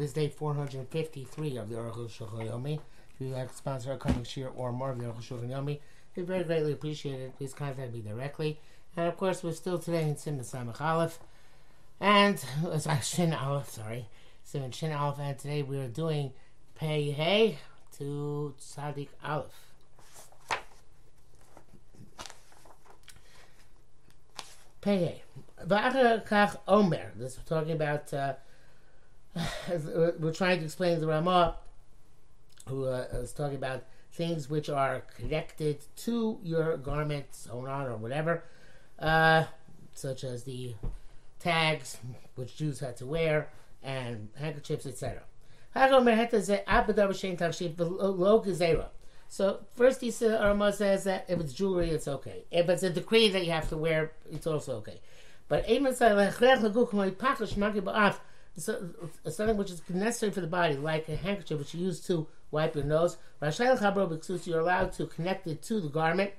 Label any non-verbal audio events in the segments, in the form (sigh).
This is day 453 of the Shulchan Yomi. If you'd like to sponsor a coming year or more of the Shulchan Yomi, we very greatly appreciate it. Please contact me directly. And of course, we're still today in Siman Samach Aleph. And, (laughs) sorry, Shin Aleph, sorry. Siman Shin Aleph. And today we are doing Pei Hey to Tzadik Aleph. Pei Hey. Omer. This we're talking about. Uh, we're trying to explain the Ramah, who uh, is talking about things which are connected to your garment, sewn on or whatever, uh, such as the tags which Jews had to wear and handkerchiefs, etc. So first he said, Arma says that if it's jewelry, it's okay. If it's a decree that you have to wear, it's also okay. But so, something which is necessary for the body, like a handkerchief which you use to wipe your nose. You're allowed to connect it to the garment.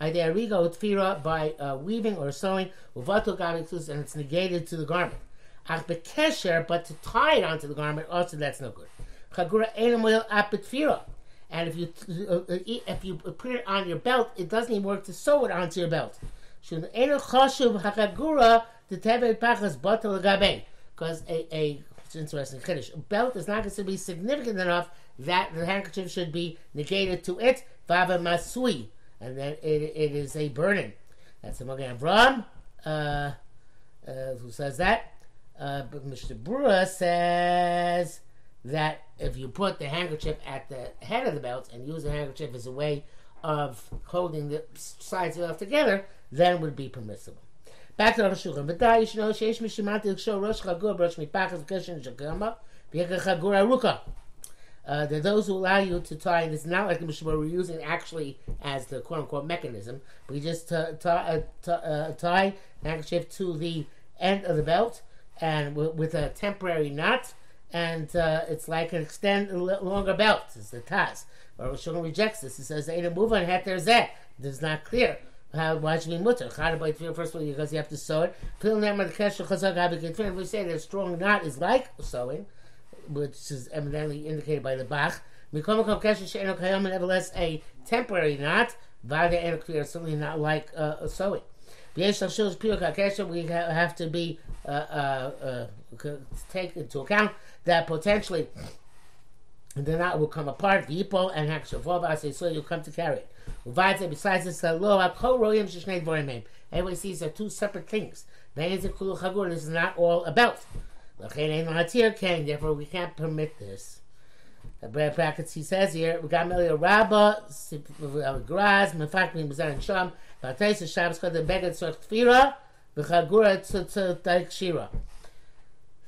by uh, weaving or sewing, and it's negated to the garment. But to tie it onto the garment, also that's no good. Chagura Enamoil Apitfira. And if you uh, uh, if you put it on your belt, it doesn't even work to sew it onto your belt because a, a it's interesting Kiddush. belt is not going to be significant enough that the handkerchief should be negated to it, Vava Masui, and then it, it is a burning. That's the Magen Avram, uh, uh, who says that. Uh, but Mishnah Berurah says that if you put the handkerchief at the head of the belt and use the handkerchief as a way of holding the sides of it together, then would be permissible. Back to Rosh. But you should know sheish mishimat l'ksho rosh chagur rosh mipachas v'keshin shagama v'yeka chagur aruka. Uh, there are those who allow you to tie, and it's not like the Mishnah we're using actually as the quote unquote mechanism. We just t- t- uh, t- uh, tie the handkerchief to the end of the belt and w- with a temporary knot, and uh, it's like an extend longer belt. It's the Taz. Or Shulchan rejects this. He says, "Ain't a move on heter zeh." This is not clear. How, why should be mutter? Chada by tefillah, first of all, because you have to sew it. Pil nemar the kesher chazak habik We say that a strong knot is like sewing, which is evidently indicated by the Bach. Mikom kom kesher she'eno kayam, nevertheless, a temporary knot. Vada eno kfir, certainly not like uh, sewing. B'yesh shil's piyok kesher, we have to be uh, uh, uh, take into account that potentially the knot will come apart. V'yipo and hakshavob, so you come to carry it. Besides this, dvorim Everybody sees there are two separate things. This is not all about. Therefore, we can't permit this. The brackets he says here, we got Melia Rabba, Graz, Mefak Mim Zan Sham, Batais Shabbos called the Beged Sort Kfira, V'chagura Tzutaik Shira.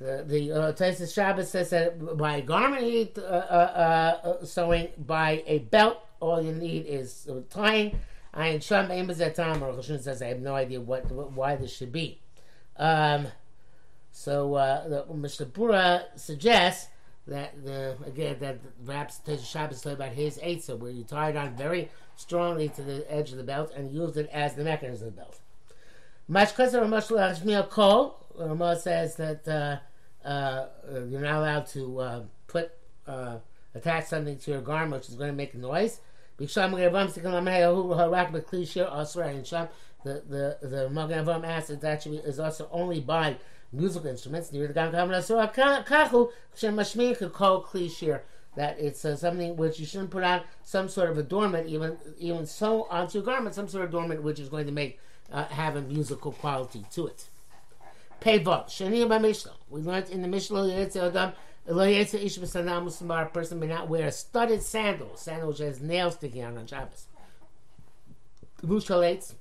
The the uh, Taisus Shabbos says that by garment uh, uh, uh, sewing, by a belt all you need is tying. I am Sham Time or Rosh says I have no idea what, what why this should be. Um, so uh, the, Mishnah Berurah suggests that the again that perhaps Tesha Shabbos talking about his eitzah, where you tie it on very strongly to the edge of the belt and use it as the mechanism of the belt. Much Mashkasa Ramosh Kol Ramah says that uh, uh, you're not allowed to uh, put uh, attach something to your garment which is going to make noise. The the the Magen Avraham asks it actually is also only by musical instruments. That it's uh, something which you shouldn't put on some sort of adornment, even even so onto your garment, some sort of adornment which is going to make uh, have a musical quality to it. Pevot Shani Mishnah. We learned in the Mishnah a person may not wear a studded sandal, sandal which has nails sticking out on Shabbos. Vushalates,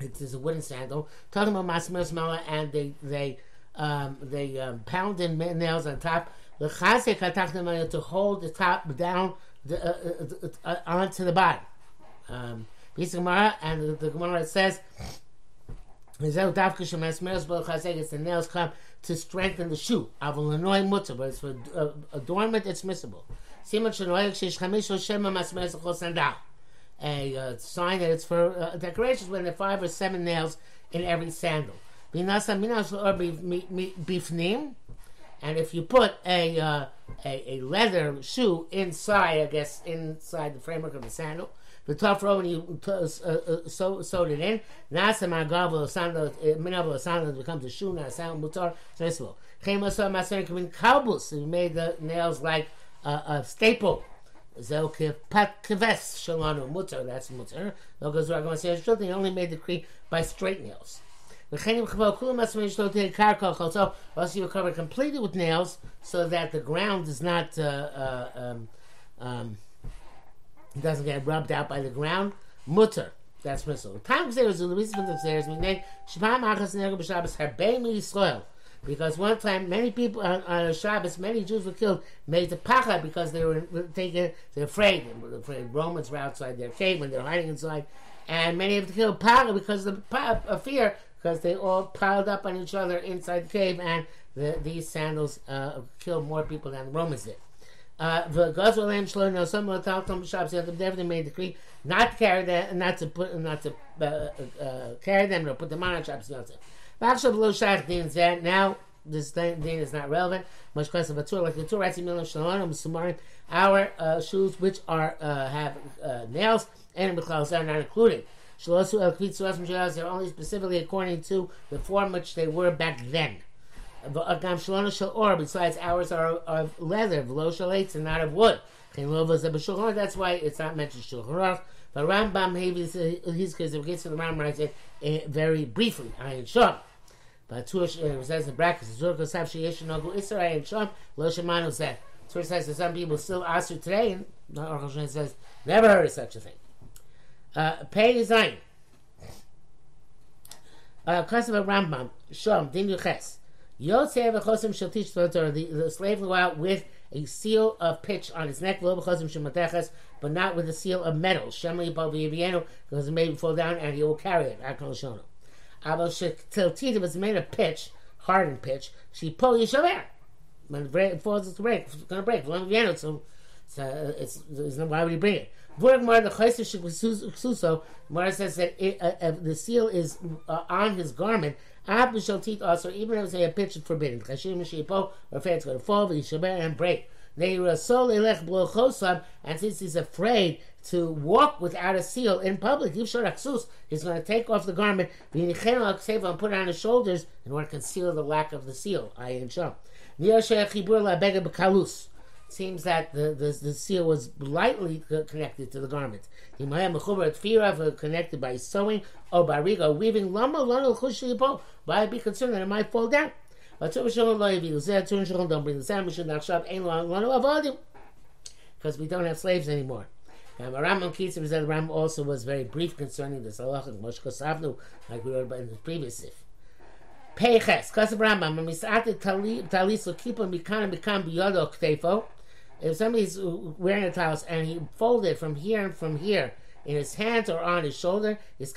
it is a wooden sandal. Talking about Masmer Smela, and they they um, they um, pound in nails on top. To hold the top down the, uh, uh, uh, onto the bottom. Um, and the, the Gemara says it's the nails come to strengthen the shoe. Avalanoy mutter, but it's for uh, adornment, it's miscible. A uh, sign that it's for uh, decorations when there are five or seven nails in every sandal. Bifnim, And if you put a, uh, a, a leather shoe inside, I guess, inside the framework of the sandal, the tough row and you t- uh, uh, sew, sewed it in. Nasa magavo sandal, minavo sandal becomes a shoe, not a sandal mutar. So this will. Chema maser come in kabus. We made the nails like uh, a staple. Zel pat keves shalanu mutar. That's mutar. No goes I'm going to say only made the decree by straight nails. Also, you cover completely with nails so that the ground is not uh, uh, um, um, doesn't get rubbed out by the ground. Mutter. That's missile. Time is the reason for the stairs. Shapam achas nego. Because one time, many people on, on Shabbos, many Jews were killed, made the pacha because they were taken, they're afraid. They were afraid Romans were outside their cave when they're hiding inside. And many of them killed pacha because of, the, fear, because they all piled up on each other inside the cave, and the, these sandals uh, killed more people than the Romans did. Uh, the Gazal Lam Shlo, now some of the Talmud shops have definitely made a decree not to carry them, not to put, not to uh, uh, carry them, or put them on shops. Vachshav Lo Shach Din Zed. Now this din is not relevant. Much less of a tour like the tour. Ratzi Milam Shalonim Sumarim. Our uh, shoes, which are uh, have uh, nails and B'Klaus are not included. Shalosu El Kvitz Suas They're only specifically according to the form which they were back then. Besides, ours are of leather, V'lo and not of wood. That's why it's not mentioned Shulchan. But Rambam, his if it gets to the Rambam, it uh, very briefly. Ayin Shom. But Tush uh, says in brackets, Zur Kosav Sheyesh Nagu Isser Ayin Shom, Lo Shemanu said. Tur says that some people still ask you today, and Aruch says, never heard of such a thing. Uh, Pei Zayin. Uh, Kosav Rambam, Shom, Din Yuches. Yotzei v'chosim shall teach the Torah. The slave will go out with a seal of pitch on his neck, lo b'chosim but not with a seal of metal. Shemli b'avienu, because it him fall down, and he will carry it. Akol shono. Abel shetiltita was made of pitch, hardened pitch. She pull yishaver. When it falls, it's break. It's going to break. So, so it's, it's, why would he bring it? Mara the Suso, Mara says that it, uh, uh, the seal is uh, on his garment. Ab shall teeth also, even if say a pitch is forbidden. Chashim Shipo, or if it's going to fall, Yishaber and break. And since he's afraid to walk without a seal in public, he's going to take off the garment and put it on his shoulders in order to conceal the lack of the seal. I am sure seems that the, the, the seal was lightly connected to the garment. Connected by sewing or by rigo weaving. Why I be concerned that it might fall down? Because we don't have slaves anymore. And Rambam Kitzur said Ram also was very brief concerning this halacha, like we read about in the previous sif. Peiches, Kasav Rambam, Misate Talis Kippur Mikan Mikam Biyodo Ktefo. If somebody's wearing a talis and he folded from here and from here in his hands or on his shoulder, if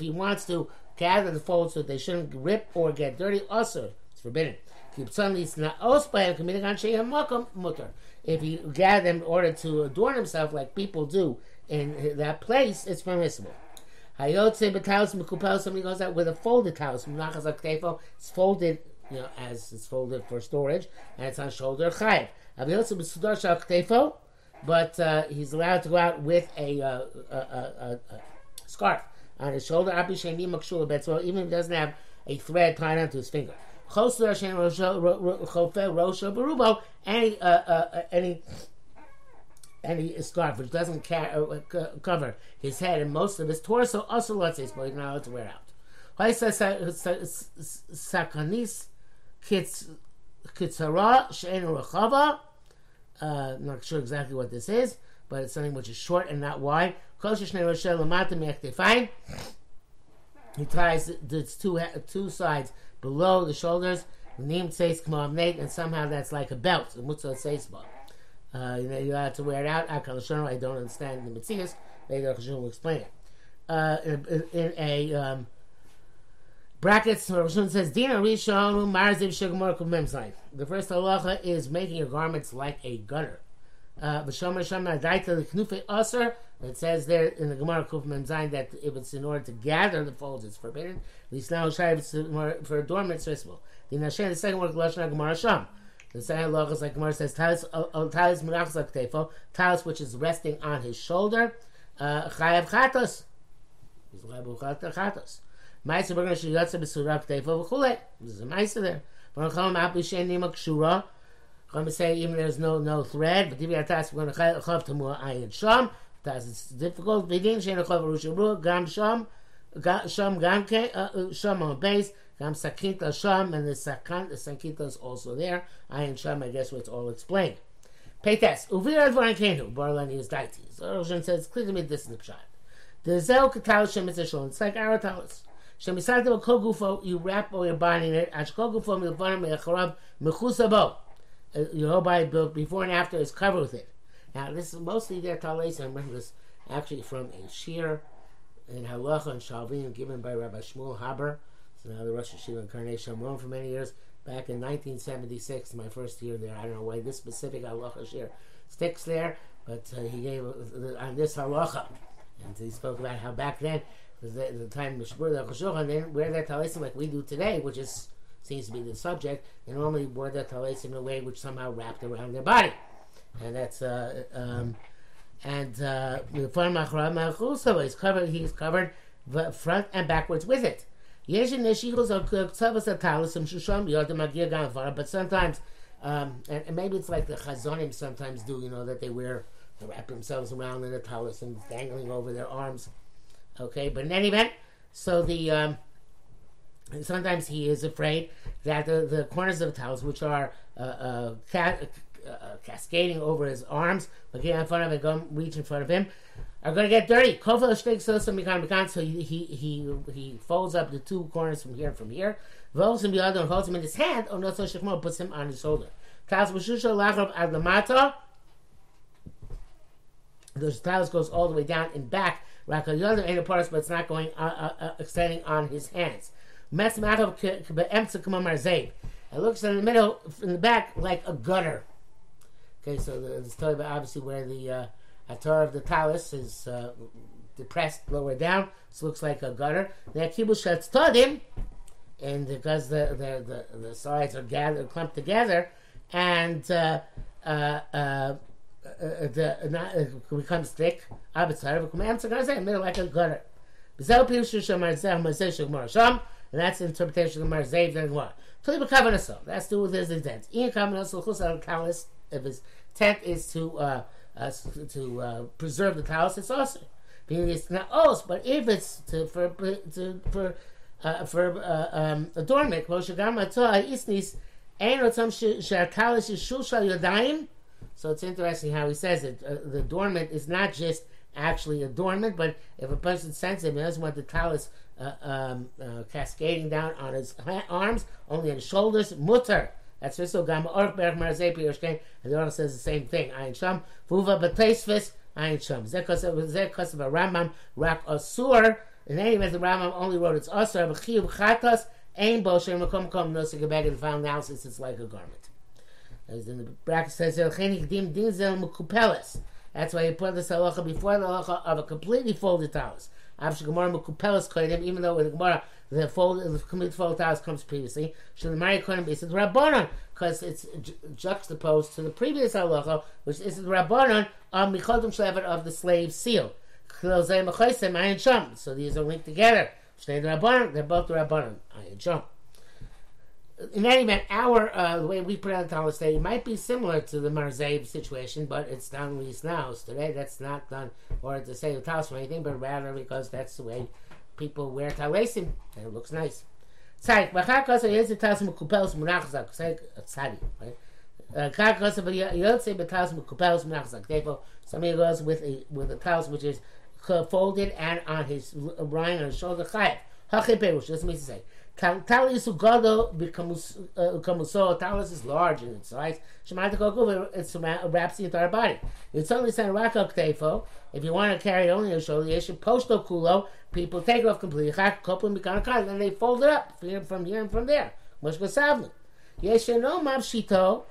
he wants to gather the folds so they shouldn't rip or get dirty, also it's forbidden. If oh, he gather them in order to adorn himself like people do in that place, it's permissible. Hayotze b'taus mikupel. Somebody goes out with a folded taus. It's folded, you know, as it's folded for storage, and it's on shoulder chayiv. But uh, he's allowed to go out with a, uh, a, a, a scarf on his shoulder. Even if he doesn't have a thread tied onto his finger. Any uh, uh, any any scarf which doesn't uh, cover his head and most of his torso, also lets his but not allowed to wear out. Sakanis kitzara she'en rechava. Uh, not sure exactly what this is, but it's something which is short and not wide. He ties the two two sides below the shoulders. Name says and somehow that's like a belt. Mutzah says uh, you know, you have to wear it out. I don't understand the. Later, Chashon will explain it. Uh, in, in, a um, brackets, Rishon says, Dina Rishon Marziv Shigmar Memsai. The first halacha is making your garments like a gunner. Uh, V'shomer Shomer Adaita the Knufe Aser. It says there in the Gemara Kuf Zayin that if it's in order to gather the folds, it's forbidden. Least now Shai for adornment, it's permissible. The Nashen, the second word, Lashon Gemara Sham. The second law is like Gemara says, Talis Munachs Tefo, Talis which is resting on his shoulder, uh, Chayav Chatos. He's Chayav Chatos. Ma'aser Bergen Shiyatsa B'Surak Tefo V'chulei. There's a Ma'aser there. Chom Api Shen Nima Kshura. Going to say even there's no no thread, but Divi Atas we're going to chav tamur ayin sham. That's it's difficult. Vidin shen chav rusharu gam sham, sham gam ke uh, uh, sham on base. Gam Sakinta Sham, and the Sakan, the Sakinta is also there. Ayin Sham, I guess, where it's all explained. Peites, Uvir Advaran Kenu, Barlani is Daiti. So Roshan says, clear to me this in the pshat. The Zel Katal Shem is It's like our talis. Shem Isarta Kogufo, you wrap all your body in it. Ash Kogufo, Milvanim, Mecharav, Mechusabo. Your whole body before and after is covered with it. Now, this is mostly their talis. I remember this actually from a shir in Halacha and Shaalvim given by Rabbi Shmuel Haber so now the Rosh Yeshiva in Karnei Shomron for many years. Back in 1976, my first year there, I don't know why this specific halacha shir sticks there, but uh, he gave uh, on this halacha, and he spoke about how back then, at the time the Shulchan they didn't wear their talisim like we do today, which is seems to be the subject. They normally wore their talisim in a way which somehow wrapped around their body, and that's uh, um, and uh, the is covered. He's covered front and backwards with it. But sometimes, um, and, and, maybe it's like the chazonim sometimes do, you know, that they wear, they wrap themselves around in the talis and dangling over their arms. Okay, but in any event, so the, um, sometimes he is afraid that the, the corners of the talus, which are uh, uh, ca- uh, cascading over his arms, get in front of him, go reach in front of him, are going to get dirty. So he, he, he, he folds up the two corners from here and from here. Volts him the other and holds him in his hand. Or not so puts him on his shoulder. The talis goes all the way down and back. Raka the other ain't parts, but it's not going uh, uh, uh, extending on his hands. It looks in the middle, in the back, like a gutter. Okay, so the, it's talking about obviously where the uh, Atar of the talus is uh, depressed lower down, so it looks like a gutter. The kibush todim, and because the, the, the, the, sides are gathered, clumped together, and uh, uh, uh, becomes thick. Abitzar, middle like a gutter. And that's the interpretation of marzeh then what and Gemara. That's to do with his intent. Ian Kavanah if his intent is to uh, uh, to uh, preserve the talus, it's also because it's not os. But if it's to for to for uh, for uh, um, adornment, isnis so it's interesting how he says it. Uh, the adornment is not just actually adornment, but if a person's sensitive, doesn't want the talus uh, um, uh, cascading down on his arms, only on his shoulders, mutter. That's Riso Gam Orch Berg Marzei Pirishkein, and the Orch says the same thing. Ayin Sham, Vuva B'Teisvis, Ayin Sham. Zekos of a Rambam, Rak Asur, in any event, the Rambam only wrote it's Asur, B'Chiyuv Chatas, Ein Bo Shem Makom Kom Nosik Gebeg, and found analysis, it's like a garment. As in the bracket says. That's why he put this halacha before the halacha of a completely folded talus. Avsh Gemara Mukupelis Koidim, even though with the Gemara the fold, the complete fold house comes previously. Shalimari Kohen is the Rabbanon, because it's ju- juxtaposed to the previous halacha, which is the Rabbanon on Michodim Shlevet of the slave seal. So these are linked together. They're both the Rabbanon, Ayin Sham in any event, our uh, the way we put on the today might be similar to the Marzaib situation, but it's done with nows. Today, that's not done or to say the talis or anything, but rather because that's the way people wear talisim and it looks nice. Tzadik, munachzak. Uh, Tzadik, right? V'char kosa munachzak. Therefore, somebody goes with a with a talis which is folded and on his uh, lying on his shoulder. Chayev, Talis ugado kamuso. Talis is large in its size. Shemata kokuv it wraps the entire body. It's only sent raka ktefo. If you want to carry only you should posto kulo. People take it off completely. Chak koplim b'kan and they fold it up from here and from there. Mushka savnu. Yesh no mavshito.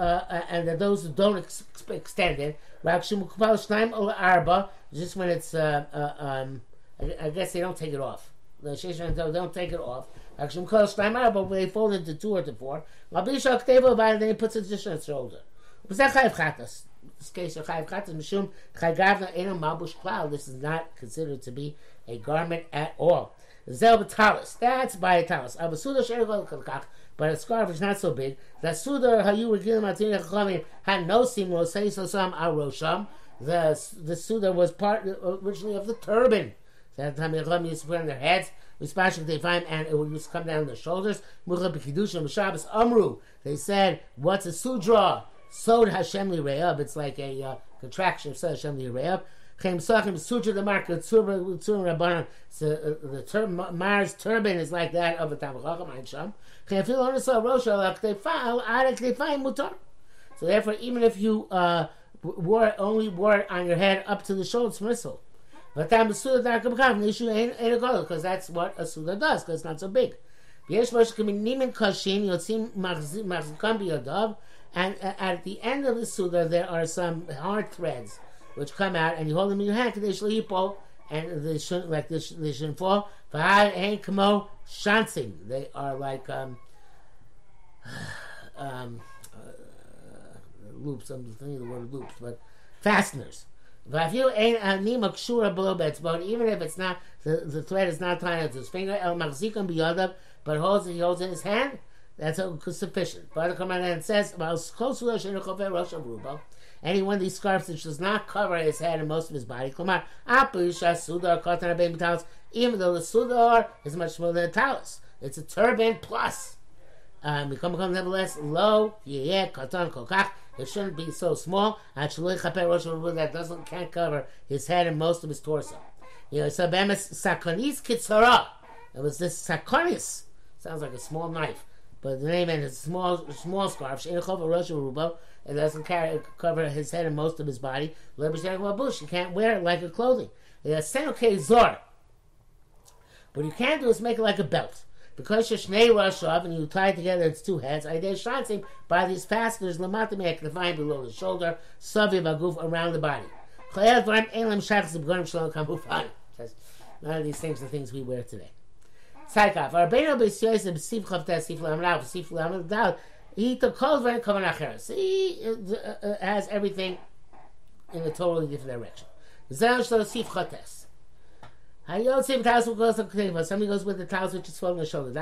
uh, and those who don't ex- extend it, arba, just when it's, uh, uh, um, I, I, guess they don't take it off. The don't take it off. Actually, arba, they fold into two or to four. Rabbi Shak Teva, then he puts it just on his shoulder. Was that Chayiv Chatas? This case of Chayiv Chatas, Mishum Chayigavna Enam Mabush Klal. This is not considered to be a garment at all. Zel talis. That's by a talis. Abasuda Shergol Kalkach but a scarf is not so big. The Sudar Hayu Regilim Atin Chachamim had no sim Rosei Sosam Arosham. The the Sudar was part originally of the turban. That time the Chachamim used to put on their heads. They find and it would to come down their shoulders. Amru. They said, "What's a sudra?" Sod Hashem Lireab. It's like a uh, contraction of Sod Hashem Lireab. Chem Sachim Sutra the market Tzur Rabbanan. So uh, the term Mars turban is like that of a Tavachacham Ein Sham. Chem Fil Onasa Rosha Lak Tefal Arek Tefai Mutar. So therefore, even if you uh, wore only wore it on your head up to the shoulders, missile. But the Suda Darkam the issue ain't a go because that's what a Suda does because it's not so big. Yesh Moshe Kaminim Kashin Yotzim Machzikam Biyadav. And uh, at the end of the Suda, there are some hard threads which come out, and you hold them in your hand, they and they shouldn't like this. They shouldn't fall. ain't kamo shancing. They are like um, (sighs) um, uh, loops. I'm thinking of the word loops, but fasteners. But even if it's not the, the thread is not tied to his finger, el machzikam biyadav, but holds it, he holds it in his hand. That's sufficient. But the command says, "Well, close to the any one of these scarves which does not cover his head and most of his body. Even though the sudar is much more than a talus, it's a turban plus. Um, nevertheless low, yeah, katan kokach. It shouldn't be so small. That doesn't can't cover his head and most of his torso. You know, so sakonis kitzara. It was this sakonis. Sounds like a small knife, but the name is small small scarf. It doesn't carry, cover his head and most of his body. You can't wear it like a clothing. What you can do is make it like a belt. Because Shnei Rashav and you tie together its two heads, I did shatzim by these fasteners lamatim can find below the shoulder, saviv aguf around the body. None of these things are things we wear today. Tzaykav. Arbeinu b'syoyz b'siv chavtes sif lamlav sif lamlav he took Kol He uh, has everything in a totally different direction. Somebody goes with the towels which is folding the shoulder.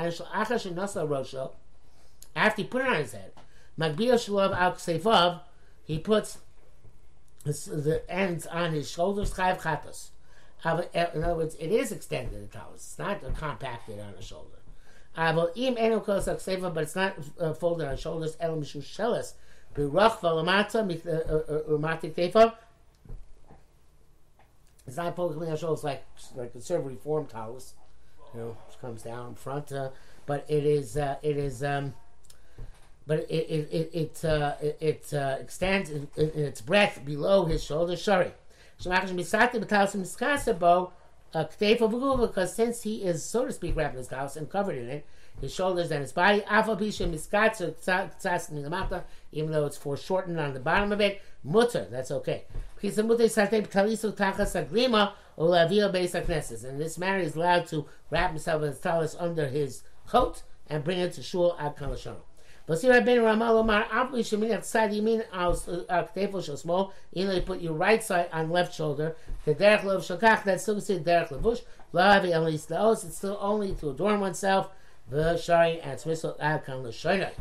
After he put it on his head, he puts the ends on his shoulders. Uh, in other words, it is extended the towel. It's not compacted on the shoulder. But it's not uh, folded on shoulders. El mishusheles birach valamata umati uh, uh, tefa. It's not folded on shoulders like like a serve reform towels, you know, which comes down in front. Uh, but it is uh, it is. Um, but it it it it, uh, it, it uh, extends in, in, its breadth below his shoulder. Of because since he is, so to speak, wrapped in his house and covered in it, his shoulders and his body, even though it's foreshortened on the bottom of it, mutter, that's okay. In this manner, he's allowed to wrap himself in his talis under his coat and bring it to shul ad kalashon. But see, Rabbeinu Ramal Omar, Avli Shemin side Yamin al uh, Ktefel Shel Small, you put your right side on left shoulder, that's still considered Derech Levush, it's still only to adorn oneself, the Shari, and it's Misal Ad Kan L'Shoinai.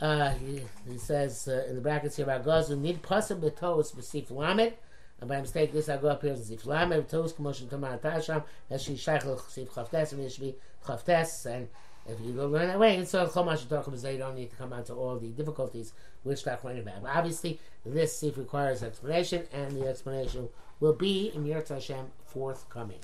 Uh, he, he says uh, in the brackets here about Gazun, need Pasam Betos Besif Lamed, and by mistake, this I go up here as Zif Lamed, Betos Commotion Tamar Tasham, that she Shaykh Sif Chavtes, and it should be Chavtes, and if you go learn that way, and so Chomash Darkham you don't need to come out to all the difficulties which Tachmanim have. Obviously, this if requires explanation, and the explanation will be in Yirtz Hashem forthcoming.